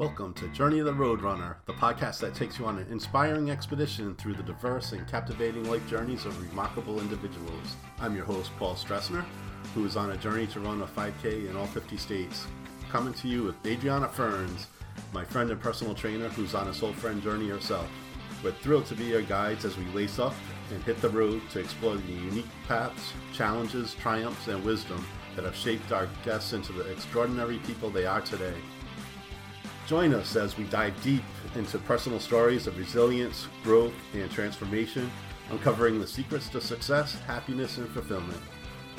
Welcome to Journey of the Rhode Runner, the podcast that takes you on an inspiring expedition through the diverse and captivating life journeys of remarkable individuals. I'm your host, Paul Stressner, who is on a journey to run a 5K in all 50 states. Coming to you with Adriana Ferns, my friend and personal trainer who's on a soul friend journey herself. We're thrilled to be your guides as we lace up and hit the road to explore the unique paths, challenges, triumphs, and wisdom that have shaped our guests into the extraordinary people they are today. Join us as we dive deep into personal stories of resilience, growth, and transformation, uncovering the secrets to success, happiness, and fulfillment.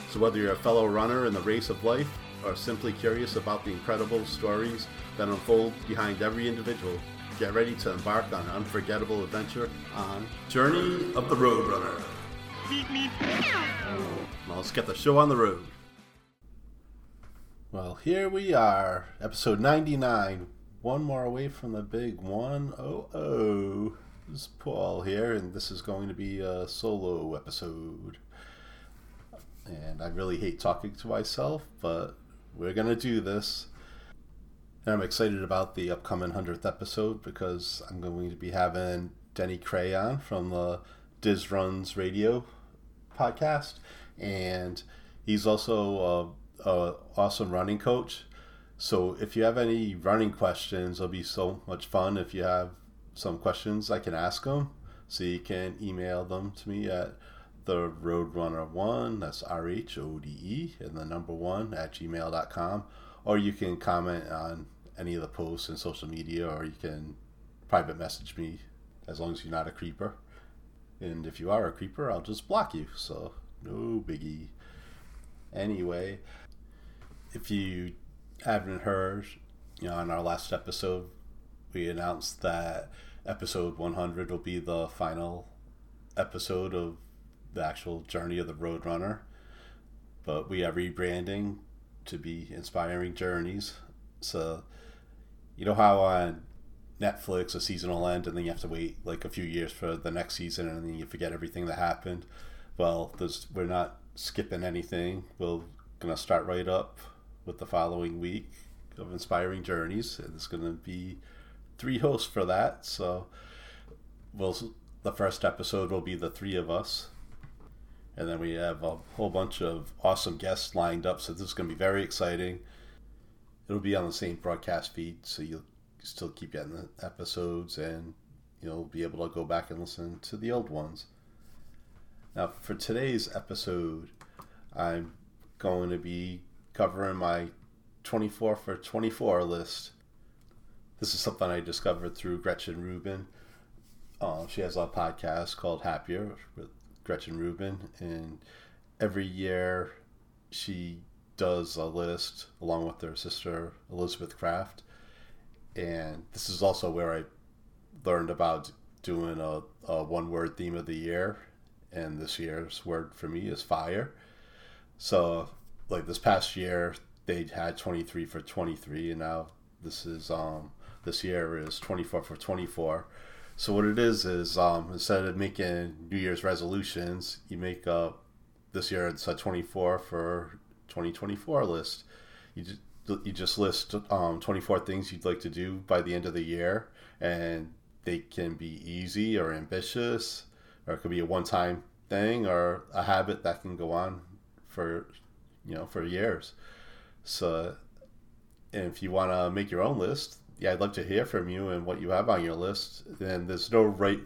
So, whether you're a fellow runner in the race of life or simply curious about the incredible stories that unfold behind every individual, get ready to embark on an unforgettable adventure on Journey of the Rhode Runner. Well, let's get the show on the road. Well, here we are, episode 99 one more away from the big 100. This is Paul here, and this is going to be a solo episode. And I really hate talking to myself, but we're going to do this. And I'm excited about the upcoming 100th episode because I'm going to be having Denny Krahe from the Diz Runs Radio podcast. And he's also a, a awesome running coach so if you have any running questions, it'll be so much fun. If you have some questions, I can ask them. So you can email them to me at the Rhode Runner one. That's R H O D E and the number one at gmail.com. Or you can comment on any of the posts in social media, or you can private message me as long as you're not a creeper. And if you are a creeper, I'll just block you. So no biggie. Anyway, if you haven't heard, you know, on our last episode, we announced that episode 100 will be the final episode of the actual journey of the Rhode Runner. But we are rebranding to be Inspiring Journeys. So, you know how on Netflix a season will end and then you have to wait like a few years for the next season and then you forget everything that happened? Well, we're not skipping anything. We're going to start right up with the following week of Inspiring Journeys. And it's going to be three hosts for that. So, we'll, the first episode will be the three of us. And then we have a whole bunch of awesome guests lined up. So, this is going to be very exciting. It'll be on the same broadcast feed. So, you'll still keep getting the episodes and you'll be able to go back and listen to the old ones. Now, for today's episode, I'm going to be covering my 24 for 24 list. This is something I discovered through Gretchen Rubin. Uh, she has a podcast called Happier with Gretchen Rubin, and every year she does a list along with her sister Elizabeth Craft. And this is also where I learned about doing a, a one word theme of the year. And this year's word for me is fire. So like this past year they had 23 for 23 and now this is um this year is 24 for 24 so what it is is um instead of making new year's resolutions you make uh this year it's a 24 for 2024 list. You just you just list um, 24 things you'd like to do by the end of the year and they can be easy or ambitious or it could be a one-time thing or a habit that can go on for you know, for years. So, if you want to make your own list, yeah, I'd love to hear from you and what you have on your list. And there's no right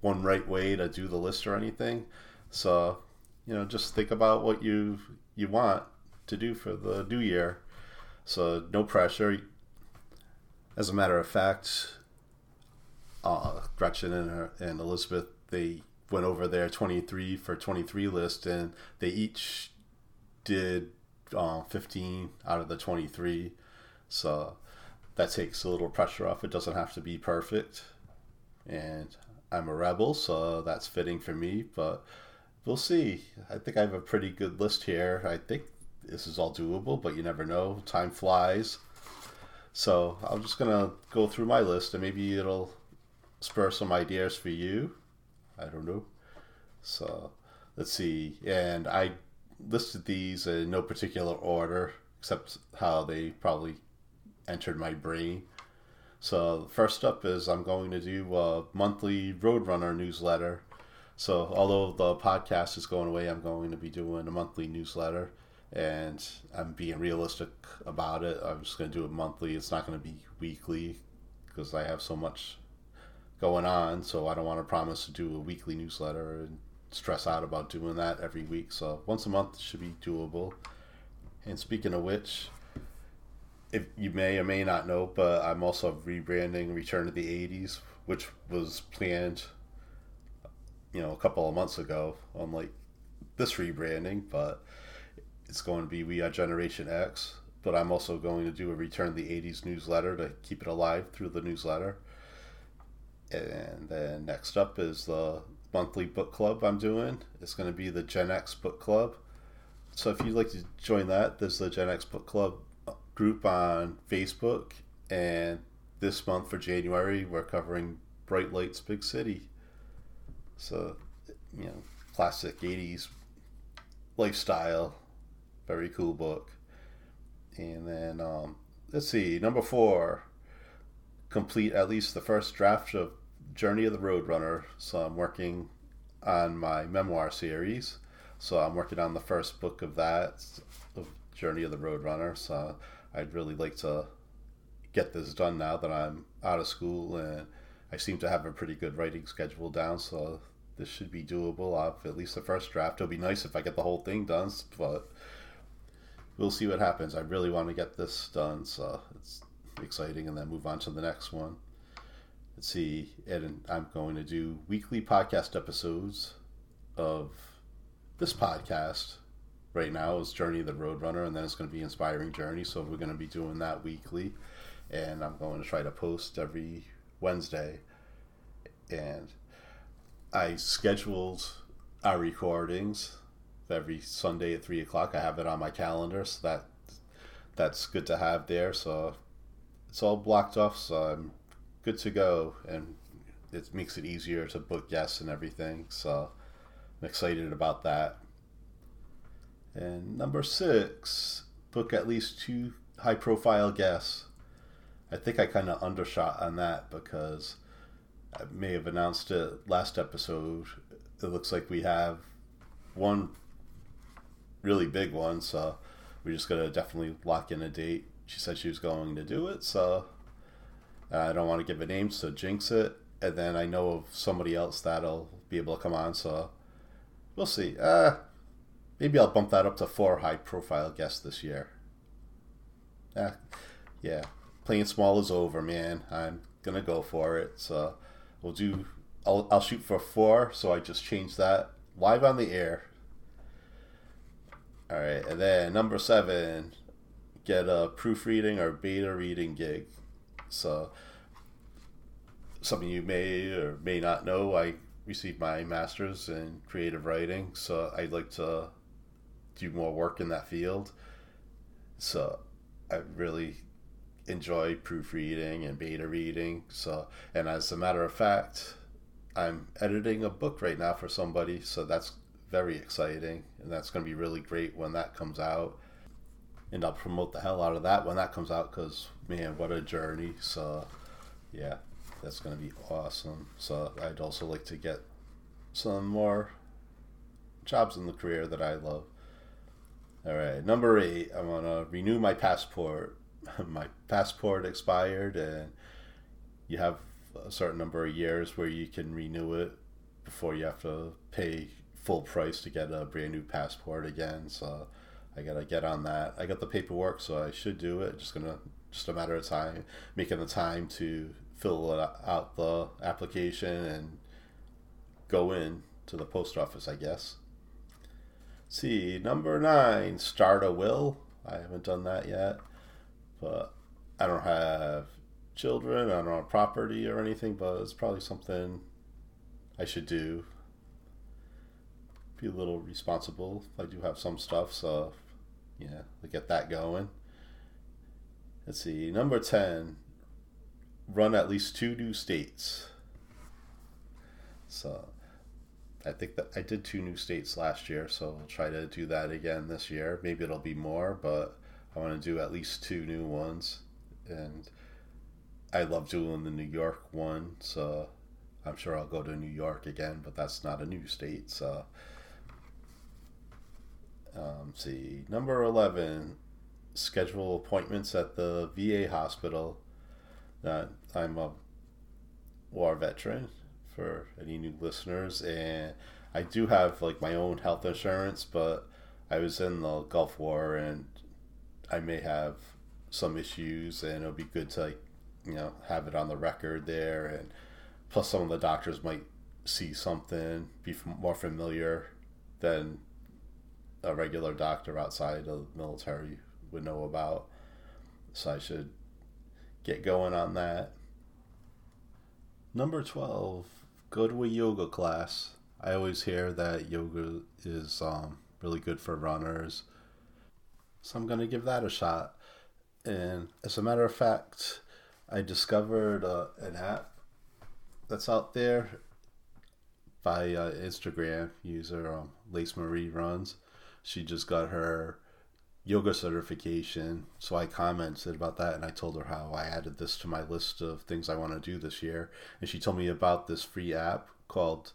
one right way to do the list or anything. So, you know, just think about what you you want to do for the new year. So, no pressure. As a matter of fact, uh, Gretchen and, her, and Elizabeth they went over their 23 for 23 list and they each did uh, 15 out of the 23. So that takes a little pressure off. It doesn't have to be perfect. And I'm a rebel, so that's fitting for me. But we'll see. I think I have a pretty good list here. I think this is all doable, but you never know. Time flies. So I'm just going to go through my list and maybe it'll spur some ideas for you. I don't know. So let's see. And I listed these in no particular order, except how they probably entered my brain. So first up is I'm going to do a monthly Rhode Runner newsletter. So although the podcast is going away, I'm going to be doing a monthly newsletter, and I'm being realistic about it. I'm just going to do it monthly. It's not going to be weekly because I have so much going on. So I don't want to promise to do a weekly newsletter and stress out about doing that every week. So once a month should be doable. And speaking of which, if you may or may not know, but I'm also rebranding Return to the 80s, which was planned, you know, a couple of months ago, unlike this rebranding, but it's going to be We Are Generation X. But I'm also going to do a Return to the 80s newsletter to keep it alive through the newsletter. And then next up is the monthly book club I'm doing. It's going to be the Gen X Book Club. So if you'd like to join that, there's the Gen X Book Club group on Facebook. And this month for January, we're covering Bright Lights Big City. So, you know, classic 80s lifestyle. Very cool book. And then, um, let's see, number four, complete at least the first draft of Journey of the Rhode Runner. So I'm working on my memoir series. So I'm working on the first book of that, of Journey of the Rhode Runner. So I'd really like to get this done now that I'm out of school and I seem to have a pretty good writing schedule down. So this should be doable. Off at least the first draft. It'll be nice if I get the whole thing done, but we'll see what happens. I really want to get this done, so it's exciting, and then move on to the next one. Let's see, and I'm going to do weekly podcast episodes of this podcast. Right now is Journey of the Rhode Runner, and then it's going to be Inspiring Journey. So we're going to be doing that weekly, and I'm going to try to post every Wednesday. And I scheduled our recordings every Sunday at three o'clock. I have it on my calendar, so that that's good to have there. So it's all blocked off, so I'm good to go, and it makes it easier to book guests and everything. So I'm excited about that. And number six, book at least two high profile guests. I think I kind of undershot on that because I may have announced it last episode. It looks like we have one really big one, so we're just gonna definitely lock in a date. She said she was going to do it, so I don't want to give a name, so jinx it. And then I know of somebody else that'll be able to come on, so we'll see. Uh, maybe I'll bump that up to four high profile guests this year. Yeah, yeah. Playing small is over, man. I'm gonna go for it. So we'll do. I'll I'll shoot for four. So I just changed that live on the air. All right, and then number seven, get a proofreading or beta reading gig. So, something you may or may not know, I received my master's in creative writing, so I'd like to do more work in that field. So, I really enjoy proofreading and beta reading. So, and as a matter of fact, I'm editing a book right now for somebody, so that's very exciting, and that's going to be really great when that comes out and I'll promote the hell out of that when that comes out because man, what a journey! So yeah, that's gonna be awesome. So I'd also like to get some more jobs in the career that I love. All right, number eight, I want to renew my passport. my passport expired, and you have a certain number of years where you can renew it before you have to pay full price to get a brand new passport again. So I gotta get on that. I got the paperwork, so I should do it. Just gonna just a matter of time, making the time to fill out the application and go in to the post office, I guess. Let's see, number nine, start a will. I haven't done that yet, but I don't have children. I don't have property or anything, but it's probably something I should do. Be a little responsible. I do have some stuff, so yeah, to get that going. Let's see, number 10, run at least two new states. So I think that I did two new states last year, so I'll try to do that again this year. Maybe it'll be more, but I want to do at least two new ones. And I love doing the New York one, so I'm sure I'll go to New York again, but that's not a new state, so. Um, see, number 11, schedule appointments at the VA hospital. Uh, I'm a war veteran for any new listeners, and I do have like my own health insurance, but I was in the Gulf War and I may have some issues, and it'll be good to like, you know have it on the record there, and plus some of the doctors might see something, be more familiar than a regular doctor outside of the military would know about. So I should get going on that. Number 12, go to a yoga class. I always hear that yoga is um, really good for runners. So I'm going to give that a shot. And as a matter of fact, I discovered uh, an app that's out there by uh, Instagram user um, Lace Marie Runs. She just got her yoga certification. So I commented about that and I told her how I added this to my list of things I want to do this year. And she told me about this free app called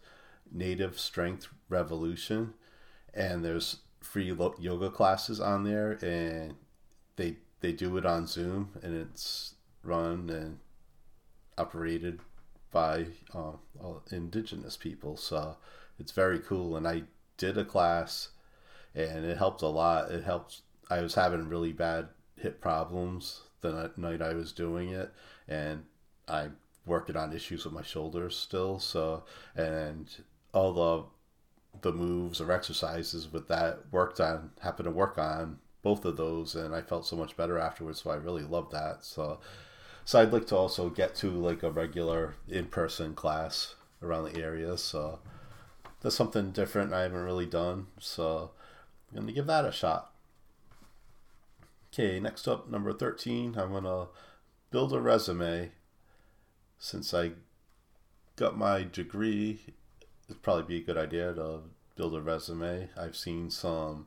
Native Strength Revolution. And there's free yoga classes on there and they they do it on Zoom and it's run and operated by um, indigenous people. So it's very cool. And I did a class and it helped a lot. It helped I was having really bad hip problems the night I was doing it, and I'm working on issues with my shoulders still. So, and all the the moves or exercises with that worked on happened to work on both of those, and I felt so much better afterwards. So I really love that. So, so I'd like to also get to like a regular in person class around the area. So that's something different I haven't really done. So I'm gonna give that a shot. Okay, next up, number 13, I'm going to build a resume. Since I got my degree, it'd probably be a good idea to build a resume. I've seen some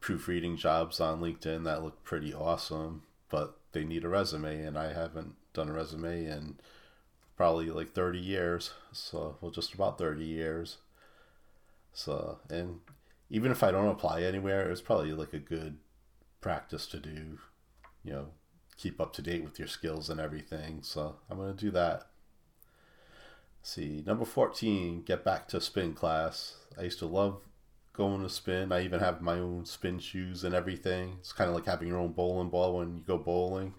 proofreading jobs on LinkedIn that look pretty awesome, but they need a resume, and I haven't done a resume in probably like 30 years. So, well, just about 30 years. So, and even if I don't apply anywhere, it's probably like a good practice to do, you know, keep up to date with your skills and everything. So I'm going to do that. Let's see, number 14, get back to spin class. I used to love going to spin. I even have my own spin shoes and everything. It's kind of like having your own bowling ball when you go bowling.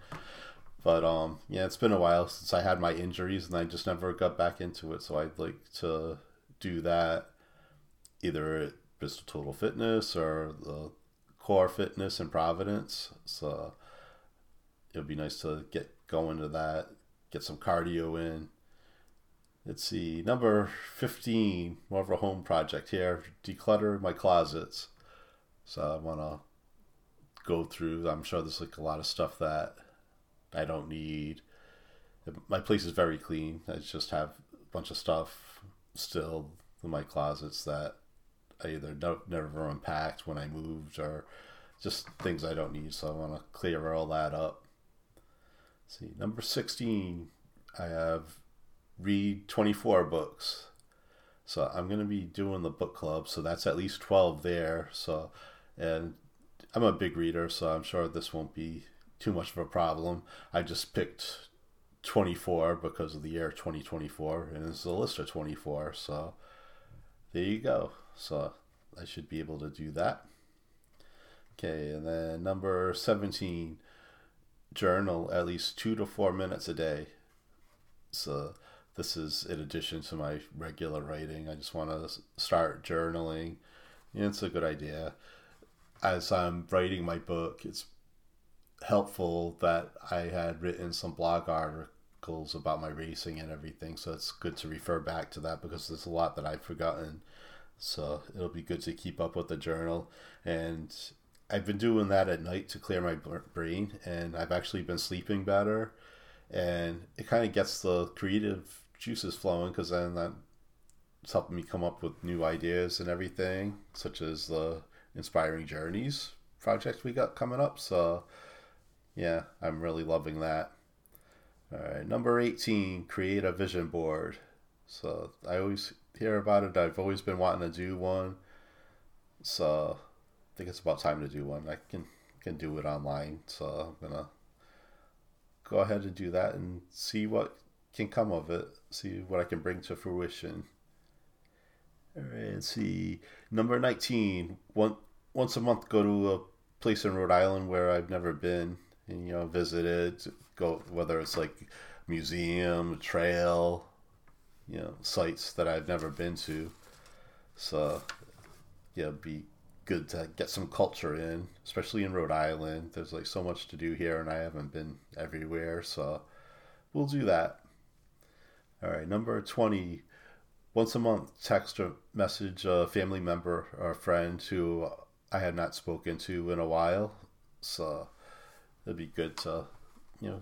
But um, yeah, it's been a while since I had my injuries, and I just never got back into it. So I'd like to do that either at Bristol Total Fitness or the core fitness in Providence. So it would be nice to get going to that, get some cardio in. Let's see, number 15, more of a home project here. Declutter my closets. So I want to go through. I'm sure there's like a lot of stuff that I don't need. My place is very clean. I just have a bunch of stuff still in my closets that Either never unpacked when I moved or just things I don't need. So I want to clear all that up. Let's see, number 16, I have read 24 books. So I'm going to be doing the book club. So that's at least 12 there. So, and I'm a big reader, so I'm sure this won't be too much of a problem. I just picked 24 because of the year 2024, and it's a list of 24. So there you go. So I should be able to do that. Okay, and then number 17, journal at least two to four minutes a day. So this is in addition to my regular writing. I just want to start journaling. And it's a good idea. As I'm writing my book, it's helpful that I had written some blog articles about my racing and everything. So it's good to refer back to that because there's a lot that I've forgotten so it'll be good to keep up with the journal. And I've been doing that at night to clear my brain, and I've actually been sleeping better. And it kind of gets the creative juices flowing because then that's helping me come up with new ideas and everything, such as the Inspiring Journeys project we got coming up. So, yeah, I'm really loving that. All right, number 18, create a vision board. So I always hear about it. I've always been wanting to do one. So I think it's about time to do one. I can can do it online. So I'm gonna go ahead and do that and see what can come of it. See what I can bring to fruition. All right, let's see. Number 19. One, once a month, go to a place in Rhode Island where I've never been and, you know, visit it. Go, whether it's like museum, trail, you know, sites that I've never been to. So, yeah, be good to get some culture in, especially in Rhode Island. There's like so much to do here, and I haven't been everywhere, so we'll do that. All right, number 20. Once a month, text or message a family member or friend who I had not spoken to in a while. So it'd be good to, you know,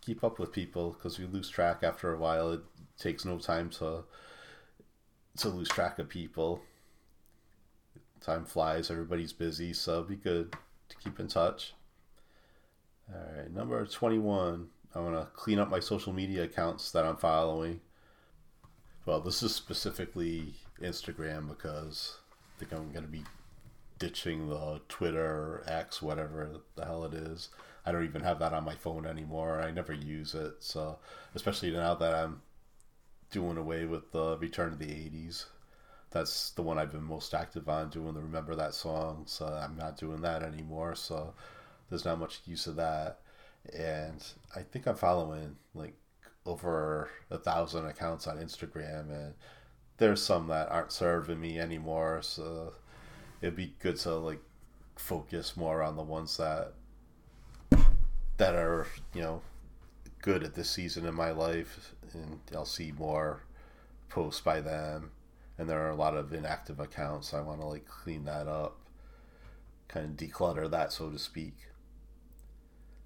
keep up with people because we lose track after a while. It takes no time to to lose track of people time flies, everybody's busy, so be good to keep in touch. All right, number 21. I want to clean up my social media accounts that I'm following. Well, this is specifically Instagram because I think I'm going to be ditching the Twitter X, whatever the hell it is. I don't even have that on my phone anymore. I never use it. So, especially now that I'm doing away with the return to the 80s that's the one I've been most active on doing the remember that song. So I'm not doing that anymore. So there's not much use of that. And I think I'm following like over a thousand accounts on Instagram, and there's some that aren't serving me anymore. So it'd be good to like focus more on the ones that that are you know good at this season in my life, and I'll see more posts by them and there are a lot of inactive accounts. I want to like clean that up, kind of declutter that, so to speak.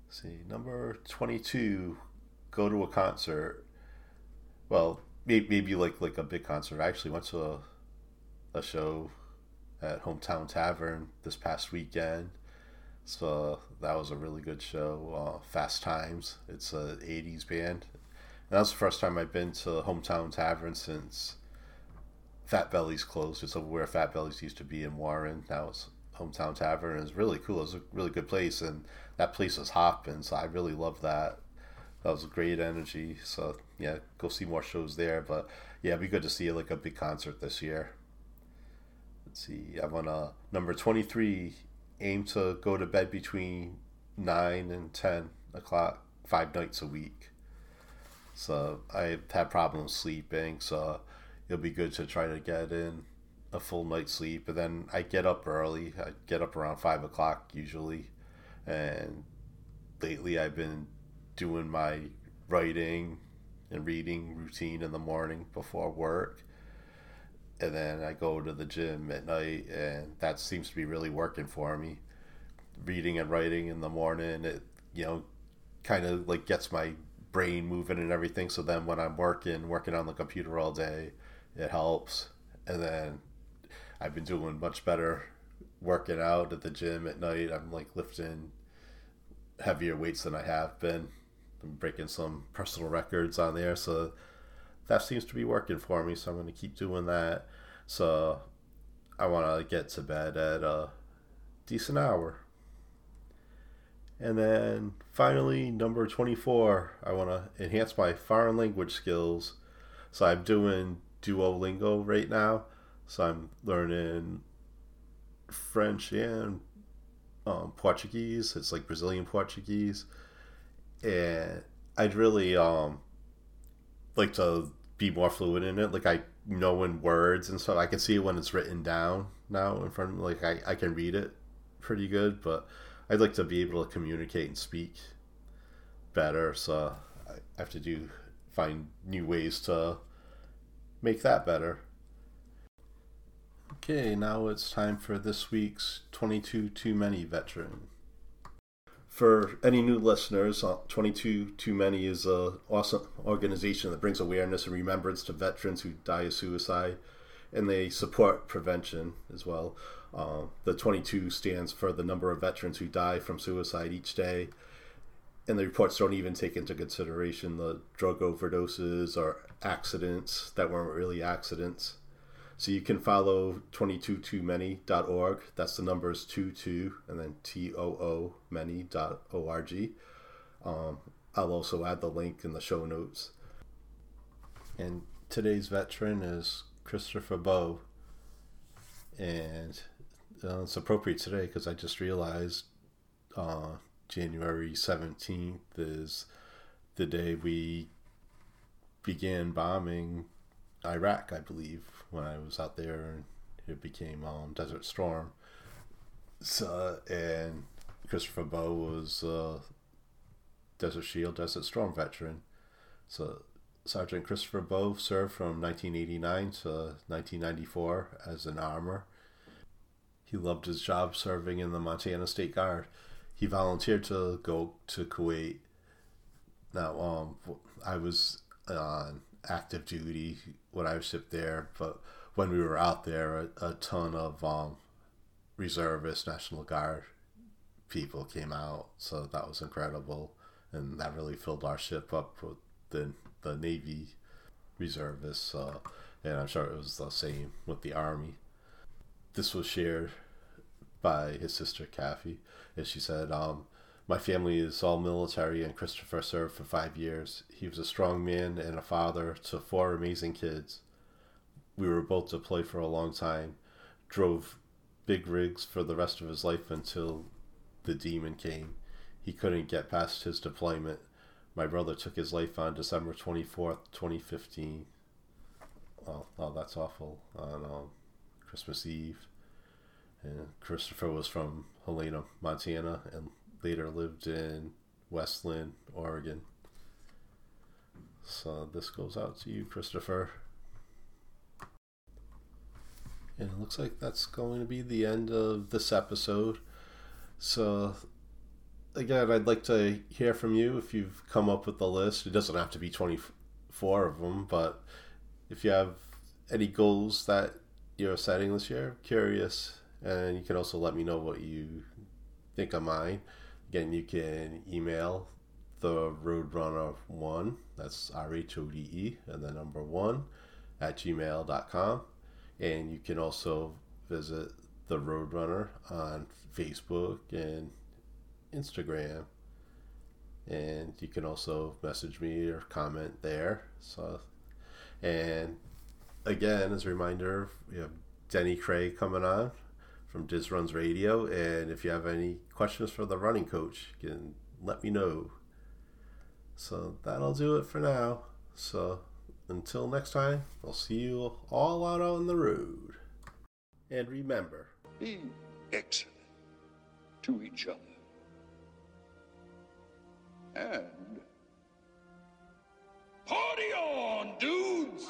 Let's see, number 22, go to a concert. Well, maybe like like a big concert. I actually went to a, a show at Hometown Tavern this past weekend. So that was a really good show. Uh, Fast Times. It's a '80s band. And that was the first time I've been to Hometown Tavern since Fat Belly's closed. It's where Fat Belly's used to be in Warren. Now it's Hometown Tavern. It's really cool. It's a really good place, and that place was hopping. So I really love that. That was great energy. So yeah, go see more shows there. But yeah, it'd be good to see like a big concert this year. Let's see. I'm on number 23. Aim to go to bed between nine and ten o'clock, five nights a week. So I had problems sleeping. So it'll be good to try to get in a full night's sleep. And then I get up early. I get up around five o'clock usually, and lately I've been doing my writing and reading routine in the morning before work. And then I go to the gym at night, and that seems to be really working for me. Reading and writing in the morning, it you know, kind of like gets my brain moving and everything. So then when I'm working, working on the computer all day, it helps. And then I've been doing much better working out at the gym at night. I'm like lifting heavier weights than I have been. I'm breaking some personal records on there, so that seems to be working for me. So I'm going to keep doing that. So I want to get to bed at a decent hour. And then finally, number 24, I want to enhance my foreign language skills. So I'm doing Duolingo right now, so I'm learning French and um, Portuguese. It's like Brazilian Portuguese, and I'd really um like to be more fluent in it. Like I know in words and stuff. I can see it when it's written down now in front of me. Like I, I can read it pretty good, but I'd like to be able to communicate and speak better. So I have to do find new ways to make that better. Okay, now it's time for this week's 22 Too Many veteran. For any new listeners, uh, 22 Too Many is an awesome organization that brings awareness and remembrance to veterans who die of suicide, and they support prevention as well. Uh, the 22 stands for the number of veterans who die from suicide each day, and the reports don't even take into consideration the drug overdoses or accidents that weren't really accidents. So you can follow 222many.org. That's the numbers 22 and then T O O many.org. Um, I'll also add the link in the show notes. And today's veteran is Christopher Boe. And uh, it's appropriate today because I just realized uh, January 17th is the day we began bombing Iraq, I believe, when I was out there and it became um, Desert Storm. So, and Christopher Boe was uh, Desert Shield, Desert Storm veteran. So, Sergeant Christopher Boe served from 1989 to 1994 as an armor. He loved his job serving in the Montana State Guard he volunteered to go to Kuwait. Now, um, I was on active duty when I was shipped there, but when we were out there, a, a ton of um, reservist National Guard people came out, so that was incredible, and that really filled our ship up with the the Navy reservists, uh, and I'm sure it was the same with the Army. This was shared by his sister Kathy, and she said, um, "My family is all military, and Christopher served for five years. He was a strong man and a father to four amazing kids. We were both deployed for a long time, drove big rigs for the rest of his life until the demon came. He couldn't get past his deployment. My brother took his life on December 24th, 2015. Oh, oh that's awful. On um, Christmas Eve. And Christopher was from Helena, Montana, and later lived in West Linn, Oregon. So this goes out to you, Christopher. And it looks like that's going to be the end of this episode. So, again, I'd like to hear from you if you've come up with the list. It doesn't have to be 24 of them, but if you have any goals that you're setting this year, curious and you can also let me know what you think of mine. Again, you can email the Rhode Runner one. That's R H O D E and the number one at gmail.com. And you can also visit the Rhode Runner on Facebook and Instagram. And you can also message me or comment there. So, and again, as a reminder, we have Denny Krahe coming on from Diz Runs Radio. And if you have any questions for the running coach, you can let me know. So that'll do it for now. So until next time, I'll see you all out on the road. And remember be excellent to each other and party on, dudes!